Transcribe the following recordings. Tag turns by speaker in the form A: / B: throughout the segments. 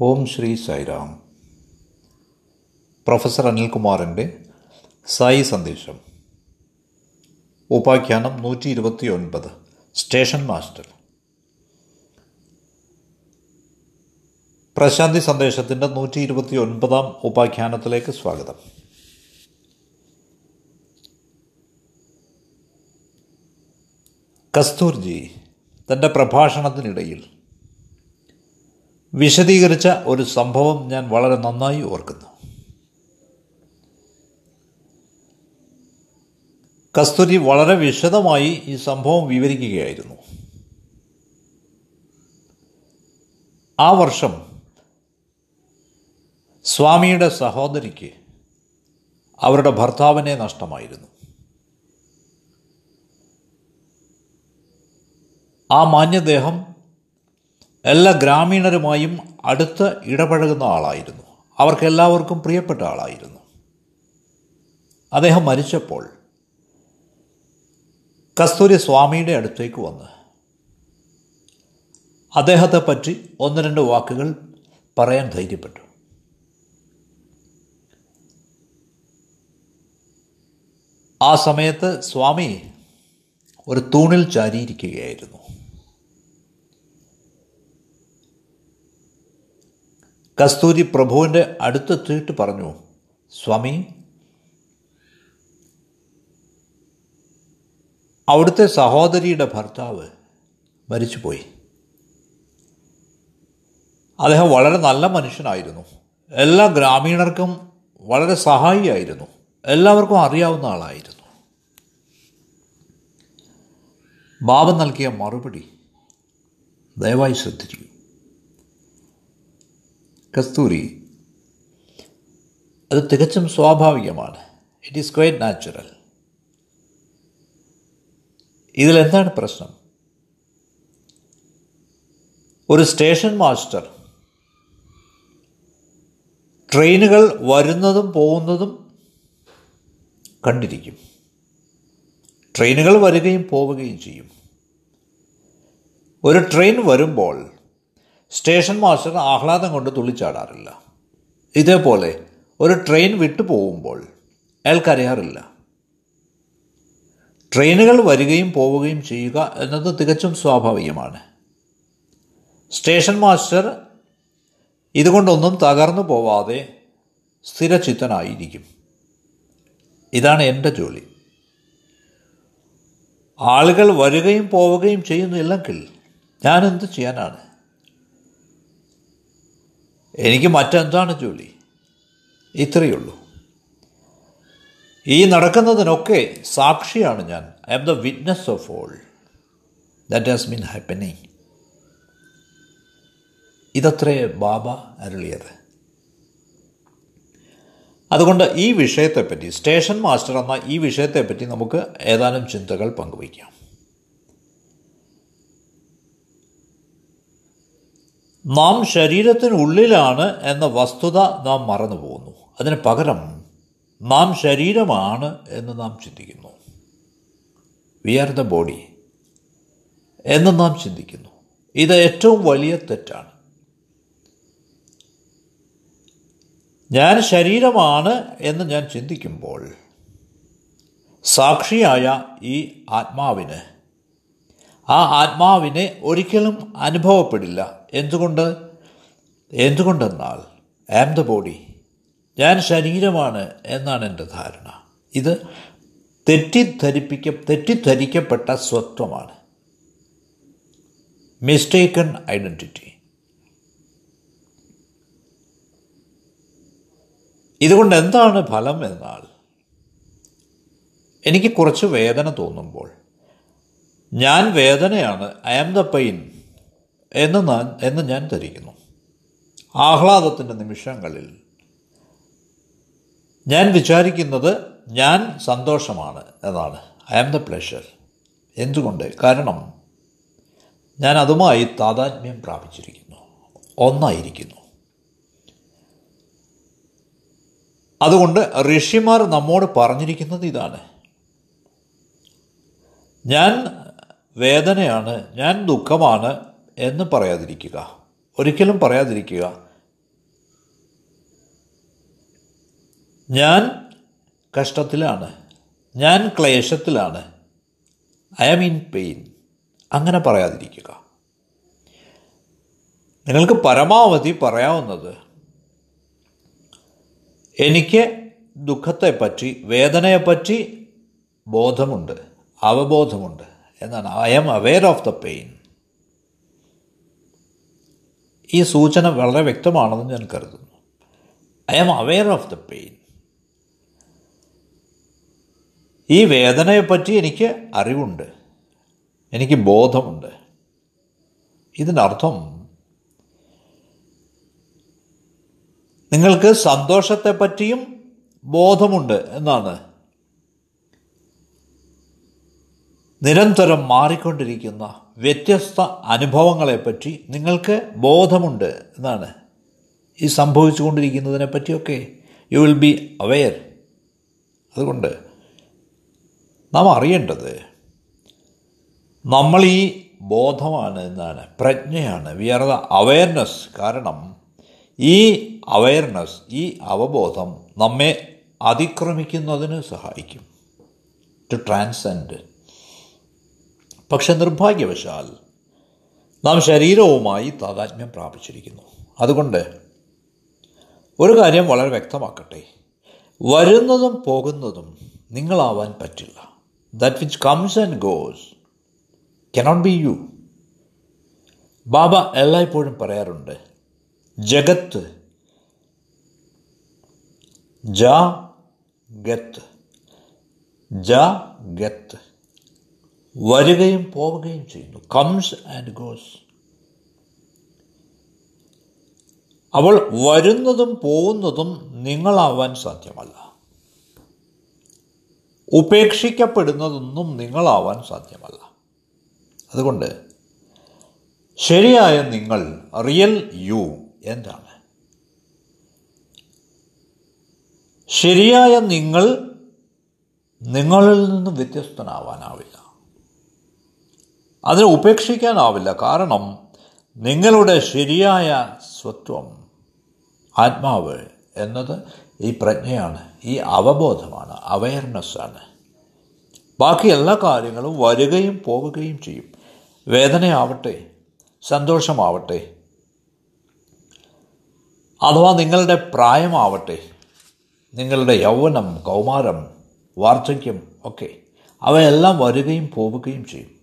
A: ഓം Shri Sairam professor അനിൽകുമാറിന്റെ സായി സന്ദേശം. ഉപാഖ്യാനം നൂറ്റി ഇരുപത്തി ഒൻപത് സ്റ്റേഷൻ മാസ്റ്റർ. പ്രശാന്തി സന്ദേശത്തിന്റെ നൂറ്റി ഇരുപത്തി ഒൻപതാം ഉപാഖ്യാനത്തിലേക്ക് സ്വാഗതം. കസ്തൂർജി തന്റെ പ്രഭാഷണത്തിനിടയിൽ വിശദീകരിച്ച ഒരു സംഭവം ഞാൻ വളരെ നന്നായി ഓർക്കുന്നു. കസ്തൂരി വളരെ വിശദമായി ഈ സംഭവം വിവരിക്കുകയായിരുന്നു. ആ വർഷം സ്വാമിയുടെ സഹോദരിക്ക് അവരുടെ ഭർത്താവിനെ നഷ്ടമായിരുന്നു. ആ മാന്യദേഹം എല്ലാ ഗ്രാമീണരുമായും അടുത്ത് ഇടപഴകുന്ന ആളായിരുന്നു. അവർക്കെല്ലാവർക്കും പ്രിയപ്പെട്ട ആളായിരുന്നു. അദ്ദേഹം മരിച്ചപ്പോൾ കസ്തൂരി സ്വാമിയുടെ അടുത്തേക്ക് വന്ന് അദ്ദേഹത്തെ പറ്റി ഒന്ന് രണ്ട് വാക്കുകൾ പറയാൻ ധൈര്യപ്പെട്ടു. ആ സമയത്ത് സ്വാമി ഒരു തൂണിൽ ചാരിയിരിക്കുകയായിരുന്നു. കസ്തൂരി പ്രഭുവിന്റെ അടുത്തെത്തിയിട്ട് പറഞ്ഞു സ്വാമി അവിടുത്തെ സഹോദരിയുടെ ഭർത്താവ് മരിച്ചുപോയി. അദ്ദേഹം വളരെ നല്ല മനുഷ്യനായിരുന്നു. എല്ലാ ഗ്രാമീണർക്കും വളരെ സഹായിയായിരുന്നു. എല്ലാവർക്കും അറിയാവുന്ന ആളായിരുന്നു. ബാബ നൽകിയ മറുപടി ദയവായി ശ്രദ്ധിച്ചു കസ്തൂരി. അത് തികച്ചും സ്വാഭാവികമാണ്. ഇറ്റ് ഈസ് ക്വൈറ്റ് നാച്ചുറൽ ഇതിലെന്താണ് പ്രശ്നം? ഒരു സ്റ്റേഷൻ മാസ്റ്റർ ട്രെയിനുകൾ വരുന്നതും പോകുന്നതും കണ്ടിരിക്കും. ട്രെയിനുകൾ വരികയും പോവുകയും ചെയ്യും. ഒരു ട്രെയിൻ വരുമ്പോൾ സ്റ്റേഷൻ മാസ്റ്റർ ആഹ്ലാദം കൊണ്ട് തുള്ളിച്ചാടാറില്ല. ഇതേപോലെ ഒരു ട്രെയിൻ വിട്ടു പോകുമ്പോൾ അയാൾക്കറിയാറില്ല ട്രെയിനുകൾ വരികയും പോവുകയും ചെയ്യുക എന്നത് തികച്ചും സ്വാഭാവികമാണ്. സ്റ്റേഷൻ മാസ്റ്റർ ഇതുകൊണ്ടൊന്നും തകർന്നു പോവാതെ സ്ഥിരചിത്തനായിരിക്കും. ഇതാണ് എന്റെ ജോലി. ആളുകൾ വരികയും പോവുകയും ചെയ്യുന്നില്ലെങ്കിൽ ഞാനെന്ത് ചെയ്യാനാണ്? എനിക്ക് മറ്റെന്താണ് ജോലി? ഇത്രയേ ഉള്ളൂ. ഈ നടക്കുന്നതിനൊക്കെ സാക്ഷിയാണ് ഞാൻ. I am the witness of all that has been happening ഇതത്രേ Baba അരുളിയത്. അതുകൊണ്ട് ഈ വിഷയത്തെപ്പറ്റി സ്റ്റേഷൻ മാസ്റ്റർ എന്ന ഈ വിഷയത്തെപ്പറ്റി നമുക്ക് ഏതാനും ചിന്തകൾ പങ്കുവയ്ക്കാം. നാം ശരീരത്തിനുള്ളിലാണ് എന്ന വസ്തുത നാം മറന്നു പോകുന്നു. അതിന് പകരം നാം ശരീരമാണ് എന്ന് നാം ചിന്തിക്കുന്നു. വി ആർ ദ ബോഡി എന്ന് നാം ചിന്തിക്കുന്നു. ഇത് ഏറ്റവും വലിയ തെറ്റാണ്. ഞാൻ ശരീരമാണ് എന്ന് ഞാൻ ചിന്തിക്കുമ്പോൾ സാക്ഷിയായ ഈ ആത്മാവിന് ആ ആത്മാവിനെ ഒരിക്കലും അനുഭവപ്പെടില്ല. എന്തുകൊണ്ട്? എന്തുകൊണ്ടെന്നാൽ ആം ദ ബോഡി ഞാൻ ശരീരമാണ് എന്നാണ് എന്റെ ധാരണ. ഇത് തെറ്റിദ്ധരിപ്പിക്ക തെറ്റിദ്ധരിക്കപ്പെട്ട സ്വത്വമാണ്. മിസ്റ്റേക്കൺ ഐഡന്റിറ്റി ഇതുകൊണ്ട് എന്താണ് ഫലം എന്നാൽ എനിക്ക് കുറച്ച് വേദന തോന്നുമ്പോൾ ഞാൻ വേദനയാണ്. ഐ ആം ദ പെയിൻ എന്ന് ഞാൻ എന്ന് ഞാൻ ധരിക്കുന്നു. ആഹ്ലാദത്തിന്റെ നിമിഷങ്ങളിൽ ഞാൻ വിചാരിക്കുന്നത് ഞാൻ സന്തോഷമാണ് എന്നാണ്. ഐ ആം ദ പ്ലഷർ എന്തുകൊണ്ട്? കാരണം ഞാൻ അതുമായി താതാത്മ്യം പ്രാപിച്ചിരിക്കുന്നു. ഒന്നായിരിക്കുന്നു. അതുകൊണ്ട് ഋഷിമാർ നമ്മോട് പറഞ്ഞിരിക്കുന്നത് ഇതാണ്. ഞാൻ വേദനയാണ് ഞാൻ ദുഃഖമാണ് എന്ന് പറയാതിരിക്കുക. ഒരിക്കലും പറയാതിരിക്കുക. ഞാൻ കഷ്ടത്തിലാണ്. ഞാൻ ക്ലേശത്തിലാണ്. ഐ ആം ഇൻ പെയിൻ അങ്ങനെ പറയാതിരിക്കുക. നിങ്ങൾക്ക് പരമാവധി പറയാവുന്നത് എനിക്ക് ദുഃഖത്തെപ്പറ്റി വേദനയെപ്പറ്റി ബോധമുണ്ട് അവബോധമുണ്ട്. എന്നാണ്. I am aware of the pain ഈ സൂചന വളരെ വ്യക്തമാണെന്ന് ഞാൻ കരുതുന്നു. I am aware of the pain ഈ വേദനയെപ്പറ്റി എനിക്ക് അറിവുണ്ട്. എനിക്ക് ബോധമുണ്ട്. ഇതിനർത്ഥം നിങ്ങൾക്ക് സന്തോഷത്തെപ്പറ്റിയും ബോധമുണ്ട് എന്നാണ്. നിരന്തരം മാറിക്കൊണ്ടിരിക്കുന്ന വ്യത്യസ്ത അനുഭവങ്ങളെപ്പറ്റി നിങ്ങൾക്ക് ബോധമുണ്ട് എന്നാണ് ഈ സംഭവിച്ചുകൊണ്ടിരിക്കുന്നതിനെ പറ്റിയൊക്കെ യു വിൽ ബി അവെയർ അതുകൊണ്ട് നാം അറിയേണ്ടത് നമ്മൾ ഈ ബോധമാണ് എന്നാണ് പ്രജ്ഞയാണ്. വി ആർ ദ അവയർനെസ് കാരണം ഈ അവയർനെസ് ഈ അവബോധം നമ്മെ അതിക്രമിക്കുന്നതിന് സഹായിക്കും. ടു ട്രാൻസെൻഡ് പക്ഷെ നിർഭാഗ്യവശാൽ നാം ശരീരവുമായി താതാത്മ്യം പ്രാപിച്ചിരിക്കുന്നു. അതുകൊണ്ട് ഒരു കാര്യം വളരെ വ്യക്തമാക്കട്ടെ. വരുന്നതും പോകുന്നതും നിങ്ങളാവാൻ പറ്റില്ല. That which comes and goes cannot be you Baba എല്ലായ്പ്പോഴും പറയാറുണ്ട് ജഗത്ത് ജ ഗത്ത് ജ ഗത്ത്. വരികയും പോവുകയും ചെയ്യുന്നു. കംസ് ആൻഡ് ഗോസ് അവൾ വരുന്നതും പോകുന്നതും നിങ്ങളാവാൻ സാധ്യമല്ല. ഉപേക്ഷിക്കപ്പെടുന്നതൊന്നും നിങ്ങളാവാൻ സാധ്യമല്ല. അതുകൊണ്ട് ശരിയായ നിങ്ങൾ റിയൽ യു എന്താണ്? ശരിയായ നിങ്ങൾ നിങ്ങളിൽ നിന്ന് വ്യത്യസ്തനാവാനാവില്ല. അതിനെ ഉപേക്ഷിക്കാനാവില്ല. കാരണം നിങ്ങളുടെ ശരിയായ സ്വത്വം ആത്മാവ് എന്നത് ഈ പ്രജ്ഞയാണ് ഈ അവബോധമാണ് അവയർനെസ്സാണ്. ബാക്കി എല്ലാ കാര്യങ്ങളും വരികയും പോവുകയും ചെയ്യും. വേദനയാവട്ടെ സന്തോഷമാവട്ടെ അഥവാ നിങ്ങളുടെ പ്രായമാവട്ടെ നിങ്ങളുടെ യൗവനം കൗമാരം വാർദ്ധക്യം ഒക്കെ അവയെല്ലാം വരികയും പോവുകയും ചെയ്യും.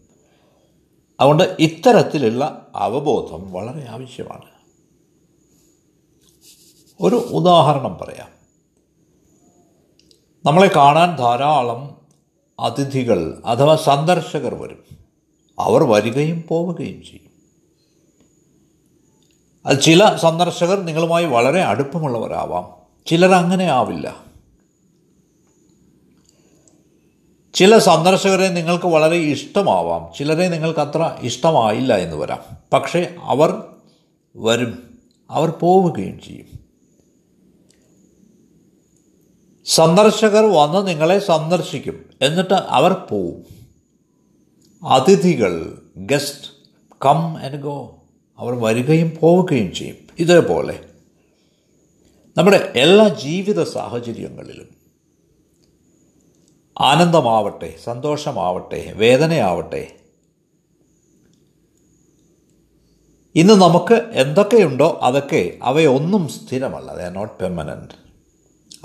A: അതുകൊണ്ട് ഇത്തരത്തിലുള്ള അവബോധം വളരെ ആവശ്യമാണ്. ഒരു ഉദാഹരണം പറയാം. നമ്മളെ കാണാൻ ധാരാളം അതിഥികൾ അഥവാ സന്ദർശകർ വരും. അവർ വരികയും പോവുകയും ചെയ്യും. ചില സന്ദർശകർ നിങ്ങളുമായി വളരെ അടുപ്പമുള്ളവരാവാം. ചിലർ അങ്ങനെ ആവില്ല. ചില സന്ദർശകരെ നിങ്ങൾക്ക് വളരെ ഇഷ്ടമാവാം. ചിലരെ നിങ്ങൾക്ക് അത്ര ഇഷ്ടമായില്ല എന്ന് വരാം. പക്ഷേ അവർ വരും. അവർ പോവുകയും ചെയ്യും. സന്ദർശകർ വന്ന് നിങ്ങളെ സന്ദർശിക്കും. എന്നിട്ട് അവർ പോവും. അതിഥികൾ ഗസ്റ്റ് കം ആൻഡ് ഗോ. അവർ വരികയും പോവുകയും ചെയ്യും. ഇതേപോലെ. നമ്മുടെ എല്ലാ ജീവിത സാഹചര്യങ്ങളിലും ആനന്ദമാവട്ടെ സന്തോഷമാവട്ടെ വേദനയാവട്ടെ. ഇന്ന് നമുക്ക് എന്തൊക്കെയുണ്ടോ അതൊക്കെ അവയൊന്നും സ്ഥിരമല്ല. ദ നോട്ട് പെർമനന്റ്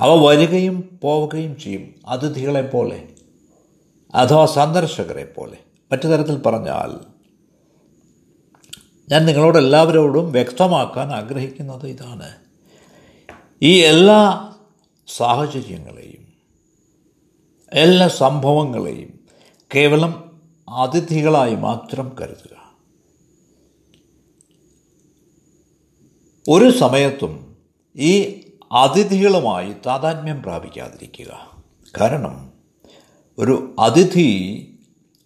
A: അവ വരികയും പോവുകയും ചെയ്യും അതിഥികളെ പോലെ അഥവാ സന്ദർശകരെ പോലെ. മറ്റു തരത്തിൽ പറഞ്ഞാൽ ഞാൻ നിങ്ങളോട് എല്ലാവരോടും വ്യക്തമാക്കാൻ ആഗ്രഹിക്കുന്നത് ഇതാണ്. ഈ എല്ലാ സാഹചര്യങ്ങളെയും എല്ലാ സംഭവങ്ങളെയും കേവലം അതിഥികളായി മാത്രം കരുതുക. ഒരു സമയത്തും ഈ അതിഥികളുമായി താതാത്മ്യം പ്രാപിക്കാതിരിക്കുക. കാരണം ഒരു അതിഥി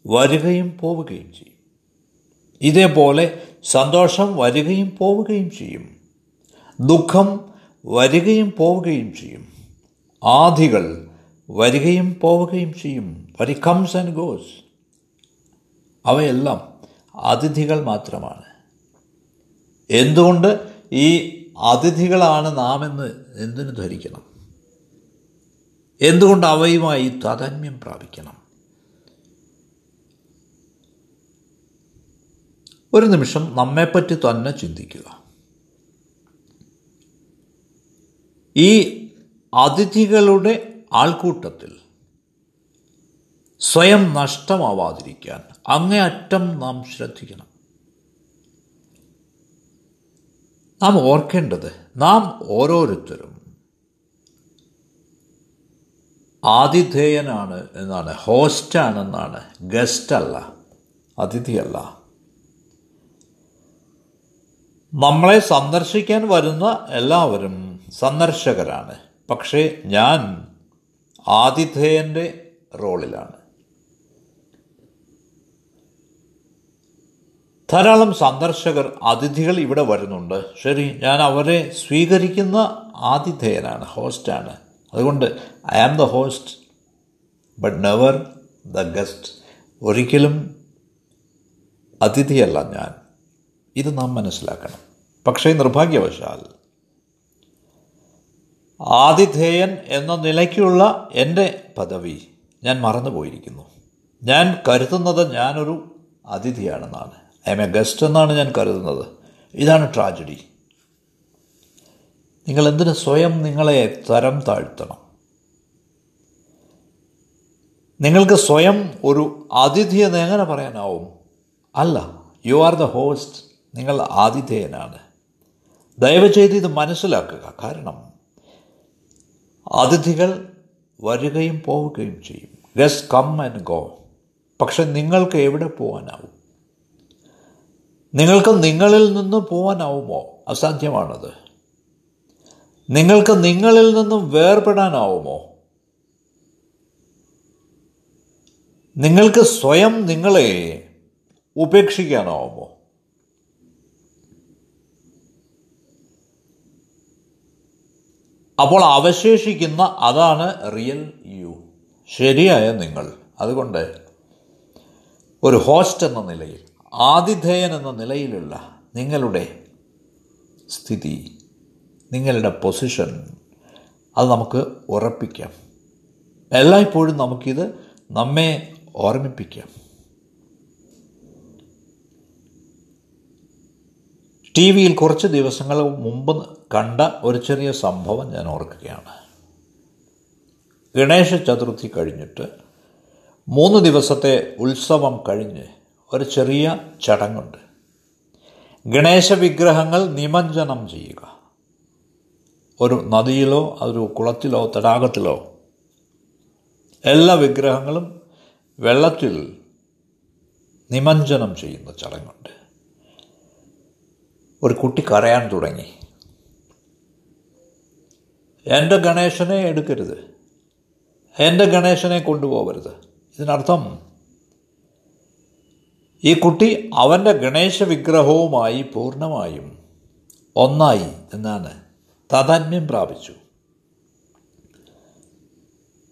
A: വരികയും പോവുകയും ചെയ്യും. ഇതേപോലെ സന്തോഷം വരികയും പോവുകയും ചെയ്യും. ദുഃഖം വരികയും പോവുകയും ചെയ്യും. ആധികൾ വരികയും പോവുകയും ചെയ്യും. വരി കംസ് ആൻഡ് ഗോസ് അവയെല്ലാം അതിഥികൾ മാത്രമാണ്. എന്തുകൊണ്ട് ഈ അതിഥികളാണ് നാം എന്ന് എന്തിനു ധരിക്കണം? എന്തുകൊണ്ട് അവയുമായി താതാത്മ്യം പ്രാപിക്കണം? ഒരു നിമിഷം നമ്മെപ്പറ്റി തന്നെ ചിന്തിക്കുക. ഈ അതിഥികളുടെ ആൾക്കൂട്ടത്തിൽ സ്വയം നഷ്ടമാവാതിരിക്കാൻ അങ്ങേയറ്റം നാം ശ്രദ്ധിക്കണം. നാം ഓർക്കേണ്ടത് നാം ഓരോരുത്തരും ആതിഥേയനാണ് എന്നാണ് ഹോസ്റ്റാണെന്നാണ് ഗസ്റ്റ് അല്ല അതിഥിയല്ല. നമ്മളെ സന്ദർശിക്കാൻ വരുന്ന എല്ലാവരും സന്ദർശകരാണ്. പക്ഷേ ഞാൻ ആതിഥേയന്റെ റോളിലാണ്. ധാരാളം സന്ദർശകർ അതിഥികൾ ഇവിടെ വരുന്നുണ്ട്. ശരി ഞാൻ അവരെ സ്വീകരിക്കുന്ന ആതിഥേയനാണ് ഹോസ്റ്റാണ്. അതുകൊണ്ട് I am the host but never the guest. ഒരിക്കലും അതിഥിയല്ല ഞാൻ. ഇത് നാം മനസ്സിലാക്കണം. പക്ഷേ നിർഭാഗ്യവശാൽ ആതിഥേയൻ എന്ന നിലയ്ക്കുള്ള എന്റെ പദവി ഞാൻ മറന്നുപോയിരിക്കുന്നു. ഞാൻ കരുതുന്നത് ഞാനൊരു അതിഥിയാണെന്നാണ്. ഐ എം എ ഗസ്റ്റ് എന്നാണ് ഞാൻ കരുതുന്നത്. ഇതാണ് ട്രാജഡി. നിങ്ങൾ എന്തിന് സ്വയം നിങ്ങളെ തരം താഴ്ത്തണം? നിങ്ങൾക്ക് സ്വയം ഒരു അതിഥി എന്ന് എങ്ങനെ പറയാനാവും? അല്ല യു ആർ ദ ഹോസ്റ്റ് നിങ്ങൾ ആതിഥേയനാണ്. ദയവ് ചെയ്ത് ഇത് മനസ്സിലാക്കുക. കാരണം അതിഥികൾ വരികയും പോവുകയും ചെയ്യും. ഗസ് കം ആൻഡ് ഗോ പക്ഷെ നിങ്ങൾക്ക് എവിടെ പോകാനാവും നിങ്ങൾക്ക് നിങ്ങളിൽ നിന്ന് പോകാനാവുമോ അസാധ്യമാണത്. നിങ്ങൾക്ക് നിങ്ങളിൽ നിന്നും വേർപെടാനാവുമോ? നിങ്ങൾക്ക് സ്വയം നിങ്ങളെ ഉപേക്ഷിക്കാനാവുമോ? അപ്പോൾ അവശേഷിക്കുന്ന അതാണ് റിയൽ യു ശരിയായ നിങ്ങൾ. അതുകൊണ്ട് ഒരു ഹോസ്റ്റ് എന്ന നിലയിൽ ആതിഥേയൻ എന്ന നിലയിലുള്ള നിങ്ങളുടെ സ്ഥിതി നിങ്ങളുടെ പൊസിഷൻ അത് നമുക്ക് ഉറപ്പിക്കാം. എല്ലായ്പ്പോഴും നമുക്കിത് നമ്മെ ഓർമ്മിപ്പിക്കാം. ടി വിയിൽ കുറച്ച് ദിവസങ്ങൾ മുമ്പ് കണ്ട ഒരു ചെറിയ സംഭവം ഞാൻ ഓർക്കുകയാണ്. ഗണേശ ചതുർത്ഥി കഴിഞ്ഞിട്ട് മൂന്ന് ദിവസത്തെ ഉത്സവം കഴിഞ്ഞ് ഒരു ചെറിയ ചടങ്ങുണ്ട്. ഗണേശ വിഗ്രഹങ്ങൾ നിമഞ്ജനം ചെയ്യുക. ഒരു നദിയിലോ ഒരു കുളത്തിലോ തടാകത്തിലോ എല്ലാ വിഗ്രഹങ്ങളും വെള്ളത്തിൽ നിമഞ്ജനം ചെയ്യുന്ന ചടങ്ങുണ്ട്. ഒരു കുട്ടി കരയാൻ തുടങ്ങി. എന്റെ ഗണേശനെ എടുക്കരുത്. എന്റെ ഗണേശനെ കൊണ്ടുപോകരുത് ഇതിനർത്ഥം ഈ കുട്ടി അവന്റെ ഗണേശ വിഗ്രഹവുമായി പൂർണമായും ഒന്നായി എന്നാണ് താതാത്മ്യം പ്രാപിച്ചു.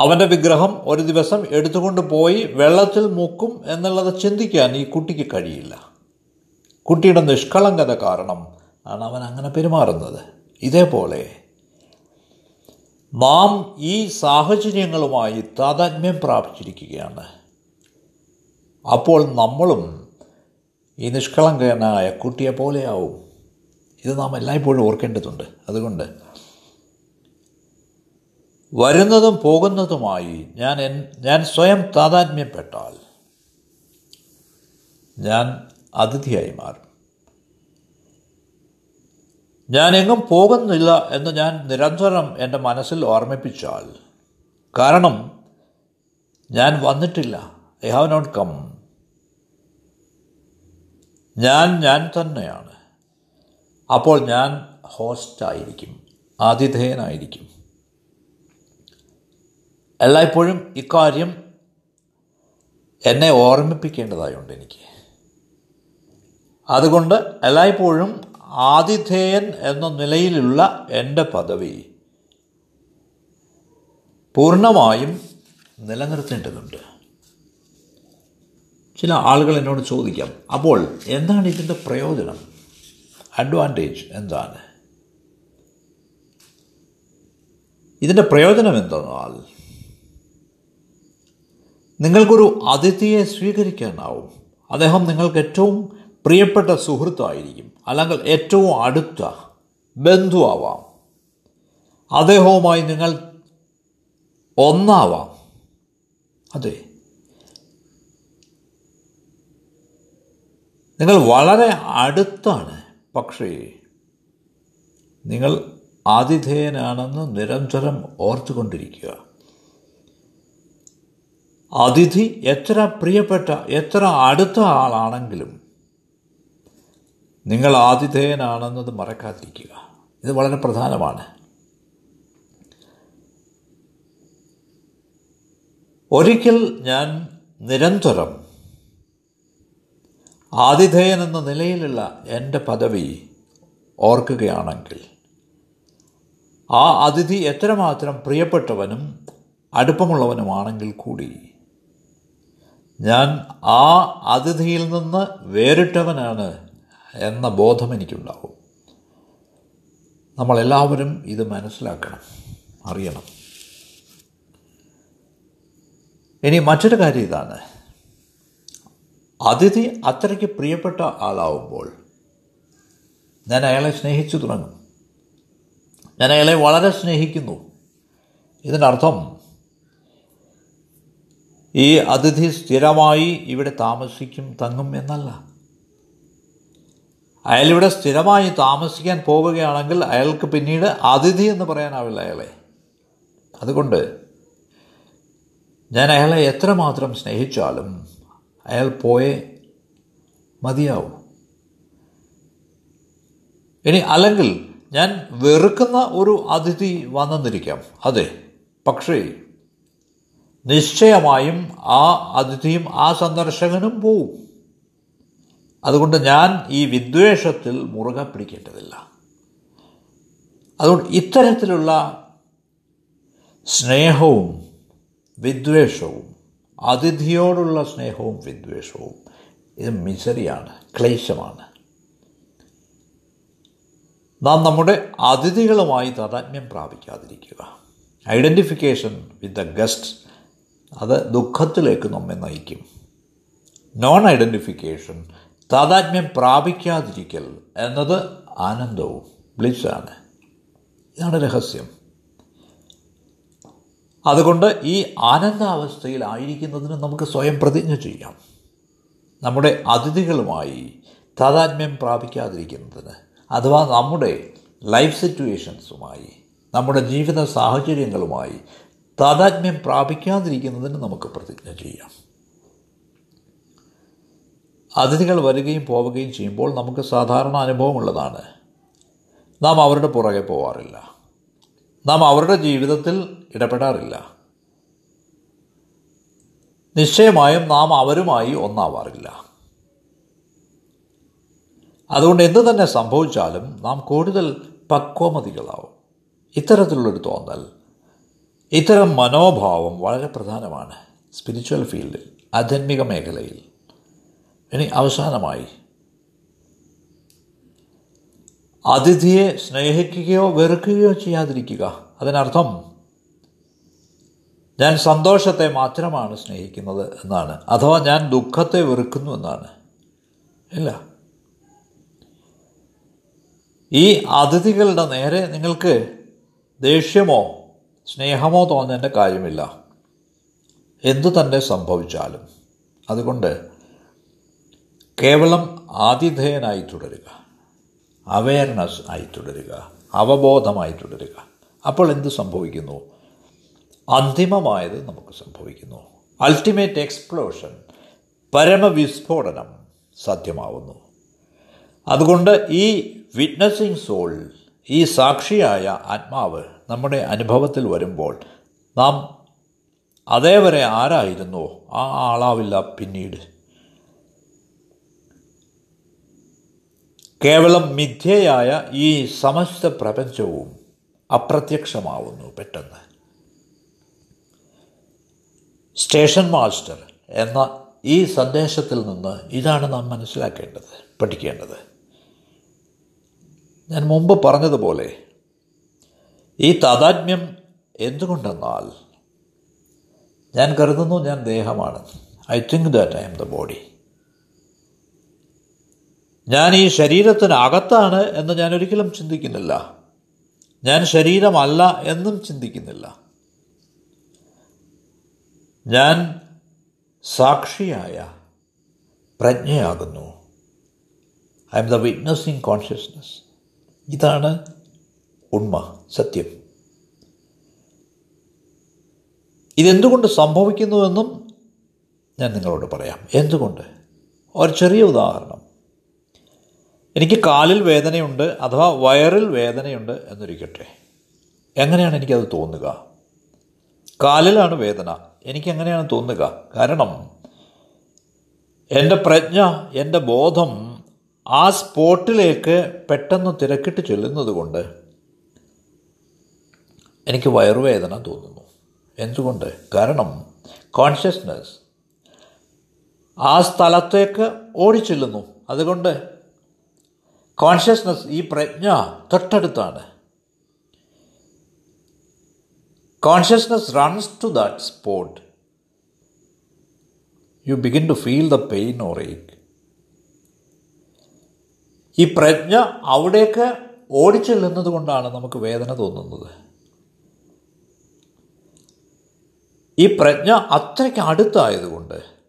A: അവന്റെ വിഗ്രഹം ഒരു ദിവസം എടുത്തുകൊണ്ട് പോയി വെള്ളത്തിൽ മുക്കും എന്നുള്ളത് ചിന്തിക്കാൻ ഈ കുട്ടിക്ക് കഴിയില്ല. കുട്ടിയുടെ നിഷ്കളങ്കത കാരണം ആണ് അവൻ അങ്ങനെ പെരുമാറുന്നത്. ഇതേപോലെ നാം ഈ സാഹചര്യങ്ങളുമായി താതാത്മ്യം പ്രാപിച്ചിരിക്കുകയാണ്. അപ്പോൾ നമ്മളും ഈ നിഷ്കളങ്കനായ കുട്ടിയെ പോലെയാവും. ഇത് നാം എല്ലായ്പ്പോഴും ഓർക്കേണ്ടതുണ്ട്. അതുകൊണ്ട് വരുന്നതും പോകുന്നതുമായി ഞാൻ ഞാൻ സ്വയം താതാത്മ്യപ്പെട്ടാൽ ഞാൻ അതിഥിയായി മാറും. ഞാൻ എങ്ങും പോകുന്നില്ല എന്ന് ഞാൻ നിരന്തരം എന്റെ മനസ്സിൽ ഓർമ്മിപ്പിച്ചാൽ കാരണം ഞാൻ വന്നിട്ടില്ല. I have not come. ഞാൻ ഞാൻ തന്നെയാണ്. അപ്പോൾ ഞാൻ ഹോസ്റ്റായിരിക്കും ആതിഥേയനായിരിക്കും. എല്ലായ്പ്പോഴും ഇക്കാര്യം എന്നെ ഓർമ്മിപ്പിക്കേണ്ടതായുണ്ട് എനിക്ക്. അതുകൊണ്ട് എല്ലായ്പ്പോഴും ആതിഥേയൻ എന്ന നിലയിലുള്ള എന്റെ പദവി പൂർണമായും നിലനിർത്തേണ്ടതുണ്ട്. ചില ആളുകൾ എന്നോട് ചോദിക്കാം അപ്പോൾ എന്താണ് ഇതിന്റെ പ്രയോജനം? അഡ്വാന്റേജ് എന്താണ്? ഇതിന്റെ പ്രയോജനം എന്തെന്നാൽ നിങ്ങൾക്കൊരു അതിഥിയെ സ്വീകരിക്കാനാവും. അദ്ദേഹം നിങ്ങൾക്ക് ഏറ്റവും പ്രിയപ്പെട്ട സുഹൃത്തായിരിക്കും. അല്ലെങ്കിൽ ഏറ്റവും അടുത്ത ബന്ധുവാവാം. അദ്ദേഹവുമായി നിങ്ങൾ ഒന്നാവാം. അതെ. നിങ്ങൾ വളരെ അടുത്താണ്. പക്ഷേ നിങ്ങൾ ആതിഥേയനാണെന്ന് നിരന്തരം ഓർത്തുകൊണ്ടിരിക്കുക. അതിഥി എത്ര പ്രിയപ്പെട്ട എത്ര അടുത്ത ആളാണെങ്കിലും നിങ്ങൾ ആതിഥേയനാണെന്നത് മറക്കാതിരിക്കുക. ഇത് വളരെ പ്രധാനമാണ്. ഒരിക്കൽ ഞാൻ നിരന്തരം ആതിഥേയൻ എന്ന നിലയിലുള്ള എന്റെ പദവി ഓർക്കുകയാണെങ്കിൽ ആ അതിഥി എത്രമാത്രം പ്രിയപ്പെട്ടവനും അടുപ്പമുള്ളവനുമാണെങ്കിൽ കൂടി ഞാൻ ആ അതിഥിയിൽ നിന്ന് വേറിട്ടവനാണ് എന്ന ബോധം എനിക്കുണ്ടാവും. നമ്മളെല്ലാവരും ഇത് മനസ്സിലാക്കണം അറിയണം. ഇനി മറ്റൊരു കാര്യം ഇതാണ്. അതിഥി അത്രയ്ക്ക് പ്രിയപ്പെട്ട ആളാവുമ്പോൾ ഞാൻ അയാളെ സ്നേഹിച്ചു തുടങ്ങും. ഞാൻ അയാളെ വളരെ സ്നേഹിക്കുന്നു. ഇതിനർത്ഥം ഈ അതിഥി സ്ഥിരമായി ഇവിടെ താമസിക്കും തങ്ങും എന്നല്ല. അയാളിവിടെ സ്ഥിരമായി താമസിക്കാൻ പോവുകയാണെങ്കിൽ അയാൾക്ക് പിന്നീട് അതിഥി എന്ന് പറയാനാവില്ല അയാളെ. അതുകൊണ്ട് ഞാൻ അയാളെ എത്രമാത്രം സ്നേഹിച്ചാലും അയാൾ പോയേ മതിയാവും. ഇനി അല്ലെങ്കിൽ ഞാൻ വെറുക്കുന്ന ഒരു അതിഥി വന്നെന്നിരിക്കാം. അതെ പക്ഷേ നിശ്ചയമായും ആ അതിഥിയും ആ സന്ദർശകനും പോവും. അതുകൊണ്ട് ഞാൻ ഈ വിദ്വേഷത്തിൽ മുറുകെ പിടിക്കേണ്ടതില്ല. അതുകൊണ്ട് ഇത്തരത്തിലുള്ള സ്നേഹവും വിദ്വേഷവും അതിഥിയോടുള്ള സ്നേഹവും വിദ്വേഷവും ഇത് മിസറിയാണ് ക്ലേശമാണ്. നാം നമ്മുടെ അതിഥികളുമായി താതാത്മ്യം പ്രാപിക്കാതിരിക്കുക. ഐഡന്റിഫിക്കേഷൻ വിത്ത് ദ ഗസ്റ്റ് അത് ദുഃഖത്തിലേക്ക് നമ്മെ നയിക്കും. നോൺ ഐഡന്റിഫിക്കേഷൻ താതാത്മ്യം പ്രാപിക്കാതിരിക്കൽ എന്നത് ആനന്ദവും ബ്ലിസ്സാണ്. ഇതാണ് രഹസ്യം. അതുകൊണ്ട് ഈ ആനന്ദാവസ്ഥയിലായിരിക്കുന്നതിന് നമുക്ക് സ്വയം പ്രതിജ്ഞ ചെയ്യാം. നമ്മുടെ അതിഥികളുമായി താതാത്മ്യം പ്രാപിക്കാതിരിക്കുന്നതിന് അഥവാ നമ്മുടെ ലൈഫ് സിറ്റുവേഷൻസുമായി നമ്മുടെ ജീവിത സാഹചര്യങ്ങളുമായി താതാത്മ്യം പ്രാപിക്കാതിരിക്കുന്നതിന് നമുക്ക് പ്രതിജ്ഞ ചെയ്യാം. അതിഥികൾ വരികയും പോവുകയും ചെയ്യുമ്പോൾ നമുക്ക് സാധാരണ അനുഭവമുള്ളതാണ്. നാം അവരുടെ പുറകെ പോവാറില്ല. നാം അവരുടെ ജീവിതത്തിൽ ഇടപെടാറില്ല. നിശ്ചയമായും നാം അവരുമായി ഒന്നാവാറില്ല. അതുകൊണ്ട് എന്തു തന്നെ സംഭവിച്ചാലും നാം കൂടുതൽ പക്വമതികളാവും. ഇത്തരത്തിലുള്ളൊരു തോന്നൽ ഇത്തരം മനോഭാവം വളരെ പ്രധാനമാണ് സ്പിരിച്വൽ ഫീൽഡിൽ ആധ്യാത്മിക മേഖലയിൽ. ഇനി അവസാനമായി. അതിഥിയെ സ്നേഹിക്കുകയോ വെറുക്കുകയോ ചെയ്യാതിരിക്കുക. അതിനർത്ഥം ഞാൻ സന്തോഷത്തെ മാത്രമാണ് സ്നേഹിക്കുന്നത് എന്നാണ്. അഥവാ ഞാൻ ദുഃഖത്തെ വെറുക്കുന്നു എന്നാണ്. ഇല്ല. ഈ അതിഥികളുടെ നേരെ നിങ്ങൾക്ക് ദേഷ്യമോ സ്നേഹമോ തോന്നേണ്ട കാര്യമില്ല. എന്തു തന്നെ സംഭവിച്ചാലും. അതുകൊണ്ട് കേവലം ആതിഥേയനായി തുടരുക. അവയർനെസ് ആയി തുടരുക. അവബോധമായി തുടരുക. അപ്പോൾ എന്ത് സംഭവിക്കുന്നു? അന്തിമമായത് നമുക്ക് സംഭവിക്കുന്നു. അൾട്ടിമേറ്റ് എക്സ്പ്ലോഷൻ പരമവിസ്ഫോടനം സാധ്യമാവുന്നു. അതുകൊണ്ട് ഈ വിറ്റ്നസിങ് സോൾ ഈ സാക്ഷിയായ ആത്മാവ് നമ്മുടെ അനുഭവത്തിൽ വരുമ്പോൾ നാം അതേവരെ ആരായിരുന്നോ? ആ ആളാവില്ല പിന്നീട്. കേവലം മിഥ്യയായ ഈ സമസ്ത പ്രപഞ്ചവും അപ്രത്യക്ഷമാവുന്നു പെട്ടെന്ന്. സ്റ്റേഷൻ മാസ്റ്റർ എന്ന ഈ സന്ദേശത്തിൽ നിന്ന് ഇതാണ് നാം മനസ്സിലാക്കേണ്ടത് പഠിക്കേണ്ടത്. ഞാൻ മുമ്പ് പറഞ്ഞതുപോലെ ഈ താതാത്മ്യം എന്തുകൊണ്ടെന്നാൽ ഞാൻ കരുതുന്നു ഞാൻ ദേഹമാണ്. I think that I am the body ഞാൻ ഈ ശരീരത്തിനകത്താണ് എന്ന് ഞാൻ ഒരിക്കലും ചിന്തിക്കുന്നില്ല. ഞാൻ ശരീരമല്ല എന്നും ചിന്തിക്കുന്നില്ല. ഞാൻ സാക്ഷിയായ പ്രജ്ഞയാകുന്നു. I am the witnessing consciousness ഇതാണ് ഉണ്മ സത്യം. ഇതെന്തുകൊണ്ട് സംഭവിക്കുന്നുവെന്നും ഞാൻ നിങ്ങളോട് പറയാം. എന്തുകൊണ്ട്? ഒരു ചെറിയ ഉദാഹരണം. എനിക്ക് കാലിൽ വേദനയുണ്ട് അഥവാ വയറിൽ വേദനയുണ്ട് എന്നിരിക്കട്ടെ. എങ്ങനെയാണ് എനിക്കത് തോന്നുക? കാലിലാണ് വേദന. എനിക്കെങ്ങനെയാണ് തോന്നുക? കാരണം എന്റെ പ്രജ്ഞ എന്റെ ബോധം ആ സ്പോട്ടിലേക്ക് പെട്ടെന്ന് തിരക്കിട്ട് ചെല്ലുന്നത് കൊണ്ട് എനിക്ക് വയറുവേദന തോന്നുന്നു. എന്തുകൊണ്ട്? കാരണം കോൺഷ്യസ്നസ് ആ സ്ഥലത്തേക്ക് ഓടിച്ചെല്ലുന്നു. അതുകൊണ്ട് കോൺഷ്യസ്നസ് ഈ പ്രജ്ഞ തൊട്ടടുത്താണ്. Consciousness runs to that spot you begin to feel the pain or ache ഈ പ്രജ്ഞ അവിടേക്ക് ഓടിച്ചെല്ലുന്നത് കൊണ്ടാണ് നമുക്ക് വേദന തോന്നുന്നത്. ഈ പ്രജ്ഞ അത്രയ്ക്ക് അടുത്തായതുകൊണ്ട്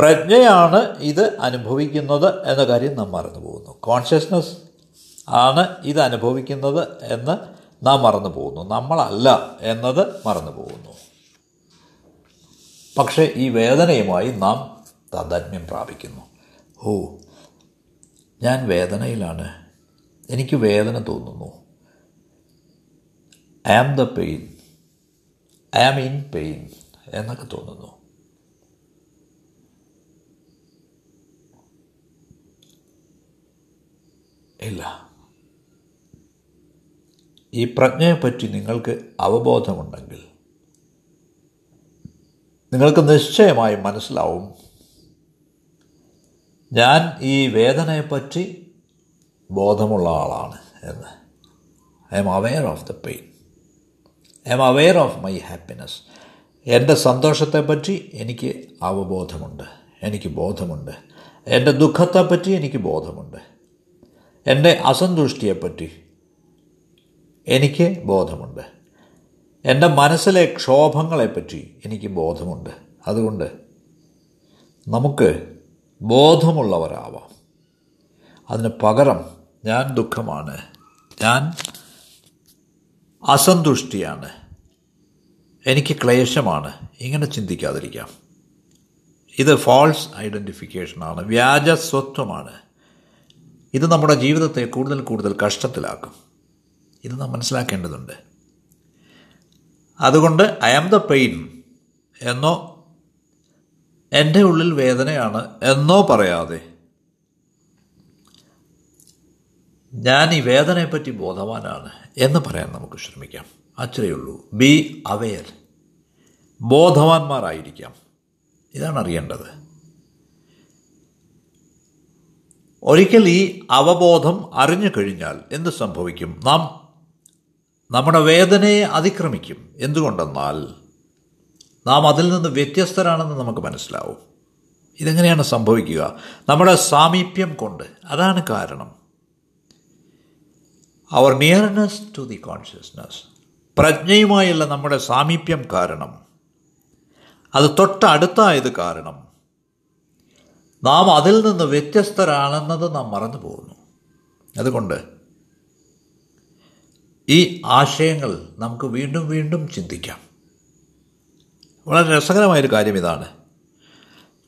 A: പ്രജ്ഞയാണ് ഇത് അനുഭവിക്കുന്നത് എന്ന കാര്യം നാം മറന്നു പോകുന്നു. കോൺഷ്യസ്നസ് ആണ് ഇത് അനുഭവിക്കുന്നത് എന്ന് നാം മറന്നു പോകുന്നു. നമ്മളല്ല എന്നത് മറന്നു പോകുന്നു. പക്ഷേ ഈ വേദനയുമായി നാം താതാത്മ്യം പ്രാപിക്കുന്നു. ഓ ഞാൻ വേദനയിലാണ്. എനിക്ക് വേദന തോന്നുന്നു. I am the pain I am in pain എന്നൊക്കെ തോന്നുന്നു. ഇല്ല. ഈ പ്രജ്ഞയെപ്പറ്റി നിങ്ങൾക്ക് അവബോധമുണ്ടെങ്കിൽ നിങ്ങൾക്ക് നിശ്ചയമായി മനസ്സിലാവും. ഞാൻ ഈ വേദനയെപ്പറ്റി ബോധമുള്ള ആളാണ് എന്ന്. I am aware of the pain I am aware of my happiness എന്റെ സന്തോഷത്തെപ്പറ്റി എനിക്ക് അവബോധമുണ്ട്. എനിക്ക് ബോധമുണ്ട്. എന്റെ ദുഃഖത്തെപ്പറ്റി എനിക്ക് ബോധമുണ്ട്. എന്റെ അസന്തുഷ്ടിയെപ്പറ്റി എനിക്ക് ബോധമുണ്ട്. എന്റെ മനസ്സിലെ ക്ഷോഭങ്ങളെപ്പറ്റി എനിക്ക് ബോധമുണ്ട്. അതുകൊണ്ട് നമുക്ക് ബോധമുള്ളവരാവാം. അതിന് പകരം ഞാൻ ദുഃഖമാണ്. ഞാൻ അസന്തുഷ്ടിയാണ്. എനിക്ക് ക്ലേശമാണ്. ഇങ്ങനെ ചിന്തിക്കാതിരിക്കാം. ഇത് ഫാൾസ് ഐഡന്റിഫിക്കേഷനാണ് വ്യാജ സ്വത്വമാണ് ഇത് നമ്മുടെ ജീവിതത്തെ കൂടുതൽ കൂടുതൽ കഷ്ടത്തിലാക്കും. ഇത് നാം മനസ്സിലാക്കേണ്ടതുണ്ട്. അതുകൊണ്ട് ഐ ആം ദ പെയിൻ എന്നോ എന്റെ ഉള്ളിൽ വേദനയാണ് എന്നോ പറയാതെ ഞാൻ ഈ വേദനയെപ്പറ്റി ബോധവാനാണ് എന്ന് പറയാൻ നമുക്ക് ശ്രമിക്കാം. അത്രയേ ഉള്ളൂ ബി അവെയർ ബോധവാന്മാരായിരിക്കാം. ഇതാണ് അറിയേണ്ടത്. ഒരിക്കൽ ഈ അവബോധം അറിഞ്ഞു കഴിഞ്ഞാൽ എന്ത് സംഭവിക്കും? നാം നമ്മുടെ വേദനയെ അതിക്രമിക്കും. എന്തുകൊണ്ടെന്നാൽ നാം അതിൽ നിന്ന് വ്യത്യസ്തരാണെന്ന് നമുക്ക് മനസ്സിലാവും. ഇതെങ്ങനെയാണ് സംഭവിക്കുക? നമ്മുടെ സാമീപ്യം കൊണ്ട്. അതാണ് കാരണം. അവർ നിയർനെസ് ടു ദി കോൺഷ്യസ്നസ് പ്രജ്ഞയുമായുള്ള നമ്മുടെ സാമീപ്യം കാരണം. അത് തൊട്ടടുത്തായത് കാരണം. നാം അതിൽ നിന്ന് വ്യത്യസ്തരാണെന്നത് നാം മറന്നു പോകുന്നു. അതുകൊണ്ട് ഈ ആശയങ്ങൾ നമുക്ക് വീണ്ടും വീണ്ടും ചിന്തിക്കാം. വളരെ രസകരമായൊരു കാര്യം ഇതാണ്.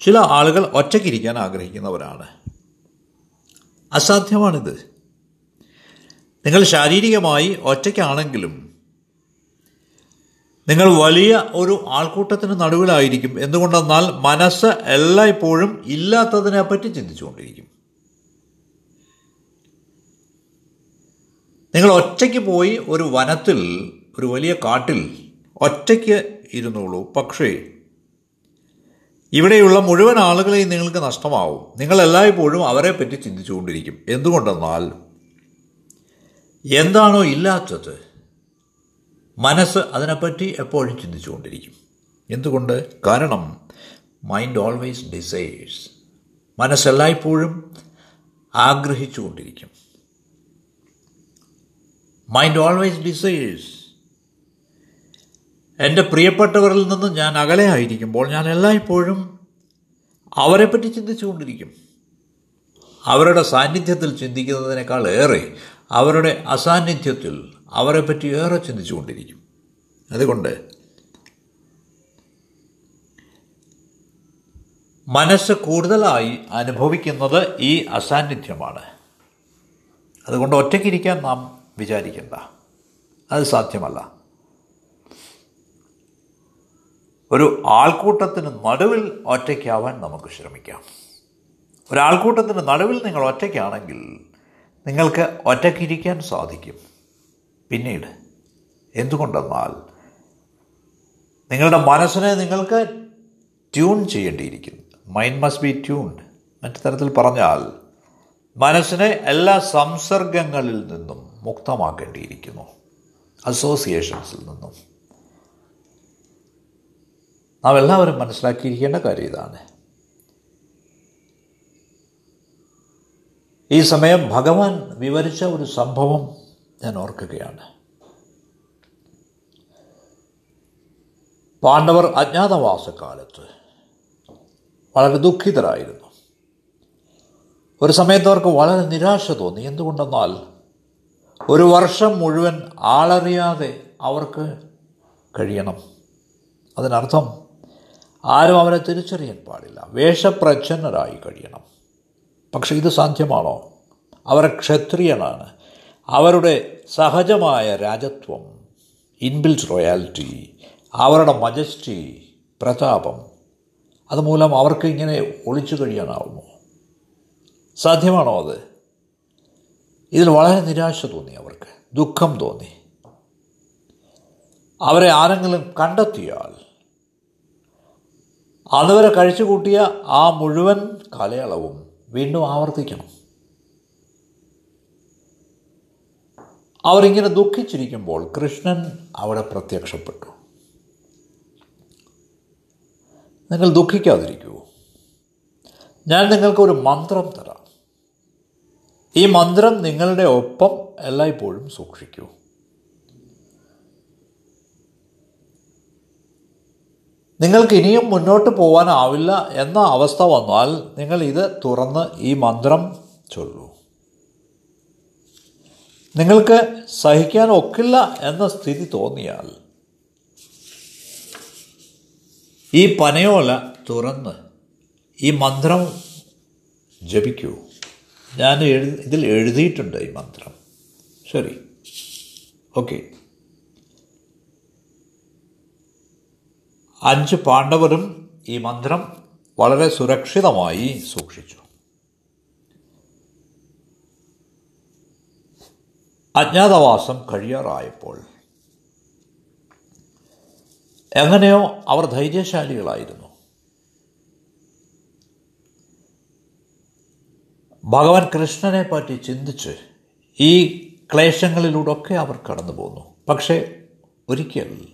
A: ചില ആളുകൾ ഒറ്റയ്ക്കിരിക്കാൻ ആഗ്രഹിക്കുന്നവരാണ്. അസാധ്യമാണിത്. നിങ്ങൾ ശാരീരികമായി ഒറ്റയ്ക്കാണെങ്കിലും നിങ്ങൾ വലിയ ഒരു ആൾക്കൂട്ടത്തിന് നടുവിലായിരിക്കും. എന്തുകൊണ്ടെന്നാൽ മനസ്സ് എല്ലായ്പ്പോഴും ഇല്ലാത്തതിനെപ്പറ്റി ചിന്തിച്ചുകൊണ്ടിരിക്കും. നിങ്ങൾ ഒറ്റയ്ക്ക് പോയി ഒരു വനത്തിൽ ഒരു വലിയ കാട്ടിൽ ഒറ്റയ്ക്ക് ഇരുന്നുള്ളൂ പക്ഷേ ഇവിടെയുള്ള മുഴുവൻ ആളുകളെയും നിങ്ങൾക്ക് നഷ്ടമാവും. നിങ്ങൾ എല്ലായ്പ്പോഴും അവരെ പറ്റി ചിന്തിച്ചുകൊണ്ടിരിക്കും. എന്തുകൊണ്ടെന്നാൽ എന്താണോ ഇല്ലാത്തത്? മനസ്സ് അതിനെപ്പറ്റി എപ്പോഴും ചിന്തിച്ചുകൊണ്ടിരിക്കും. എന്തുകൊണ്ട്? കാരണം മൈൻഡ് ഓൾവേസ് ഡിസൈഡ്സ് മനസ്സെല്ലായ്പ്പോഴും ആഗ്രഹിച്ചുകൊണ്ടിരിക്കും. മൈൻഡ് ഓൾവേസ് ഡിസൈഡ്സ് എന്റെ പ്രിയപ്പെട്ടവരിൽ നിന്ന് ഞാൻ അകലെ ആയിരിക്കുമ്പോൾ ഞാൻ എല്ലായ്പ്പോഴും അവരെപ്പറ്റി ചിന്തിച്ചുകൊണ്ടിരിക്കും. അവരുടെ സാന്നിധ്യത്തിൽ ചിന്തിക്കുന്നതിനേക്കാൾ ഏറെ അവരുടെ അസാന്നിധ്യത്തിൽ അവരെപ്പറ്റി ഏറെ ചിന്തിച്ചുകൊണ്ടിരിക്കും. അതുകൊണ്ട് മനസ്സ് കൂടുതലായി അനുഭവിക്കുന്നത് ഈ അസാന്നിധ്യമാണ്. അതുകൊണ്ട് ഒറ്റയ്ക്കിരിക്കാൻ നാം വിചാരിക്കണ്ട. അത് സാധ്യമല്ല. ഒരു ആൾക്കൂട്ടത്തിന് നടുവിൽ ഒറ്റയ്ക്കാവാൻ നമുക്ക് ശ്രമിക്കാം. ഒരാൾക്കൂട്ടത്തിന് നടുവിൽ നിങ്ങൾ ഒറ്റയ്ക്കാണെങ്കിൽ നിങ്ങൾക്ക് ഒറ്റയ്ക്കിരിക്കാൻ സാധിക്കും. പിന്നീട്. എന്തുകൊണ്ടെന്നാൽ നിങ്ങളുടെ മനസ്സിനെ നിങ്ങൾക്ക് ട്യൂൺ ചെയ്യേണ്ടിയിരിക്കുന്നു. മൈൻഡ് മസ്റ്റ് ബി ട്യൂൺഡ് മറ്റു തരത്തിൽ പറഞ്ഞാൽ മനസ്സിനെ എല്ലാ സംസർഗങ്ങളിൽ നിന്നും മുക്തമാക്കേണ്ടിയിരിക്കുന്നു. അസോസിയേഷൻസിൽ നിന്നും. നാം എല്ലാവരും മനസ്സിലാക്കിയിരിക്കേണ്ട കാര്യം ഇതാണ്. ഈ സമയം ഭഗവാൻ വിവരിച്ച ഒരു സംഭവം ഞാൻ ഓർക്കുകയാണ്. പാണ്ഡവർ അജ്ഞാതവാസക്കാലത്ത് വളരെ ദുഃഖിതരായിരുന്നു. ഒരു സമയത്ത് അവർക്ക് വളരെ നിരാശ തോന്നി. എന്തുകൊണ്ടെന്നാൽ ഒരു വർഷം മുഴുവൻ ആളറിയാതെ അവർക്ക് കഴിയണം. അതിനർത്ഥം ആരും അവരെ തിരിച്ചറിയാൻ പാടില്ല. വേഷപ്രച്ഛന്നരായി കഴിയണം. പക്ഷേ ഇത് സാധ്യമാണോ? അവർ ക്ഷത്രിയനാണ്. അവരുടെ സഹജമായ രാജത്വം ഇൻബിൽറ്റ് റോയാലിറ്റി അവരുടെ മജസ്റ്റി പ്രതാപം അതുമൂലം അവർക്ക് ഇങ്ങനെ ഒളിച്ചു കഴിയാനാവുമോ സാധ്യമാണോ അത്? ഇതിൽ വളരെ നിരാശ തോന്നി അവർക്ക് ദുഃഖം തോന്നി. അവരെ ആരെങ്കിലും കണ്ടെത്തിയാൽ അതുവരെ കഴിച്ചുകൂട്ടിയ ആ മുഴുവൻ കാലയളവും വീണ്ടും ആവർത്തിക്കണം. അവരിങ്ങനെ ദുഃഖിച്ചിരിക്കുമ്പോൾ കൃഷ്ണൻ അവിടെ പ്രത്യക്ഷപ്പെട്ടു. നിങ്ങൾ ദുഃഖിക്കാതിരിക്കൂ. ഞാൻ നിങ്ങൾക്കൊരു മന്ത്രം തരാം. ഈ മന്ത്രം നിങ്ങളുടെ ഒപ്പം എല്ലായ്പ്പോഴും സൂക്ഷിക്കൂ. നിങ്ങൾക്ക് ഇനിയും മുന്നോട്ട് പോകാനാവില്ല എന്ന അവസ്ഥ വന്നാൽ നിങ്ങൾ ഇത് തുറന്ന് ഈ മന്ത്രം ചൊല്ലൂ. നിങ്ങൾക്ക് സഹിക്കാൻ ഒക്കില്ല എന്ന സ്ഥിതി തോന്നിയാൽ ഈ പനയോല തുറന്ന് ഈ മന്ത്രം ജപിക്കൂ. ഞാൻ എഴുതി ഇതിൽ എഴുതിയിട്ടുണ്ട് ഈ മന്ത്രം. ശരി. ഓക്കെ. അഞ്ച് പാണ്ഡവരും ഈ മന്ത്രം വളരെ സുരക്ഷിതമായി സൂക്ഷിച്ചു. അജ്ഞാതവാസം കഴിയാറായപ്പോൾ. എങ്ങനെയോ അവർ ധൈര്യശാലികളായിരുന്നു. ഭഗവാൻ കൃഷ്ണനെ പറ്റി ചിന്തിച്ച് ഈ ക്ലേശങ്ങളിലൂടെയൊക്കെ അവർ കടന്നു പോന്നു. പക്ഷേ ഒരിക്കൽ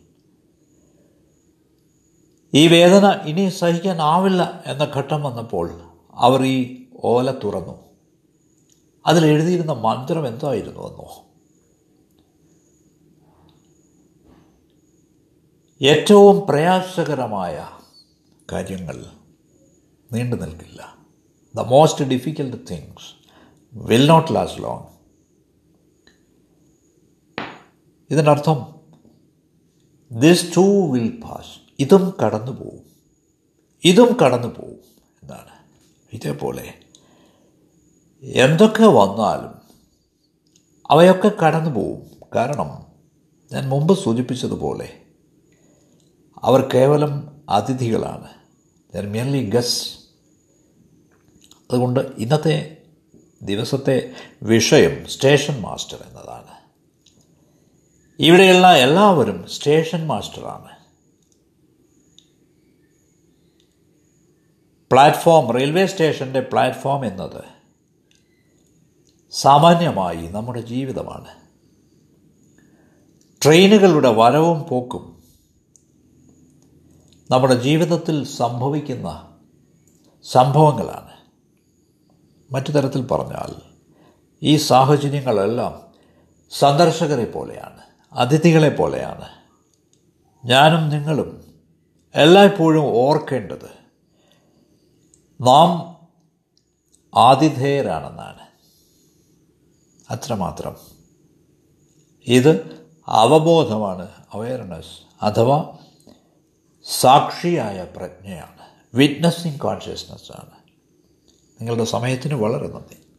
A: ഈ വേദന ഇനി സഹിക്കാനാവില്ല എന്ന ഘട്ടം വന്നപ്പോൾ അവർ ഈ ഓല തുറന്നു. അതിലെഴുതിയിരുന്ന മന്ത്രം മന്ത്രം എന്തായിരുന്നുവെന്നോ ഏറ്റവും പ്രയാസകരമായ കാര്യങ്ങൾ നീണ്ടു നിൽക്കില്ല. The most difficult things will not last long ഇതിനർത്ഥം ദിസ് ടു വിൽ പാസ് ഇതും കടന്നു പോവും. ഇതും കടന്നു പോവും എന്നാണ്. ഇതേപോലെ എന്തൊക്കെ വന്നാലും അവയൊക്കെ കടന്നു പോവും. കാരണം ഞാൻ മുമ്പ് സൂചിപ്പിച്ചതുപോലെ അവർ കേവലം അതിഥികളാണ്. ദർ മിയർലി ഗസ് അതുകൊണ്ട് ഇന്നത്തെ ദിവസത്തെ വിഷയം സ്റ്റേഷൻ മാസ്റ്റർ എന്നതാണ്. ഇവിടെയുള്ള എല്ലാവരും സ്റ്റേഷൻ മാസ്റ്ററാണ്. പ്ലാറ്റ്ഫോം റെയിൽവേ സ്റ്റേഷന്റെ പ്ലാറ്റ്ഫോം എന്നത് സാമാന്യമായി നമ്മുടെ ജീവിതമാണ്. ട്രെയിനുകളുടെ വരവും പോക്കും നമ്മുടെ ജീവിതത്തിൽ സംഭവിക്കുന്ന സംഭവങ്ങളാണ്. മറ്റു തരത്തിൽ പറഞ്ഞാൽ ഈ സാഹചര്യങ്ങളെല്ലാം സന്ദർശകരെ പോലെയാണ് അതിഥികളെ പോലെയാണ്. ഞാനും നിങ്ങളും എല്ലായ്പ്പോഴും ഓർക്കേണ്ടത് നാം ആതിഥേയരാണെന്നാണ്. അത്രമാത്രം. ഇത് അവബോധമാണ് അവയർനെസ് അഥവാ സാക്ഷിയായ പ്രജ്ഞയാണ്. വിറ്റ്നസ്സിങ് കോൺഷ്യസ്നസ്സാണ് നിങ്ങളുടെ സമയത്തിന് വളരെ നന്ദി.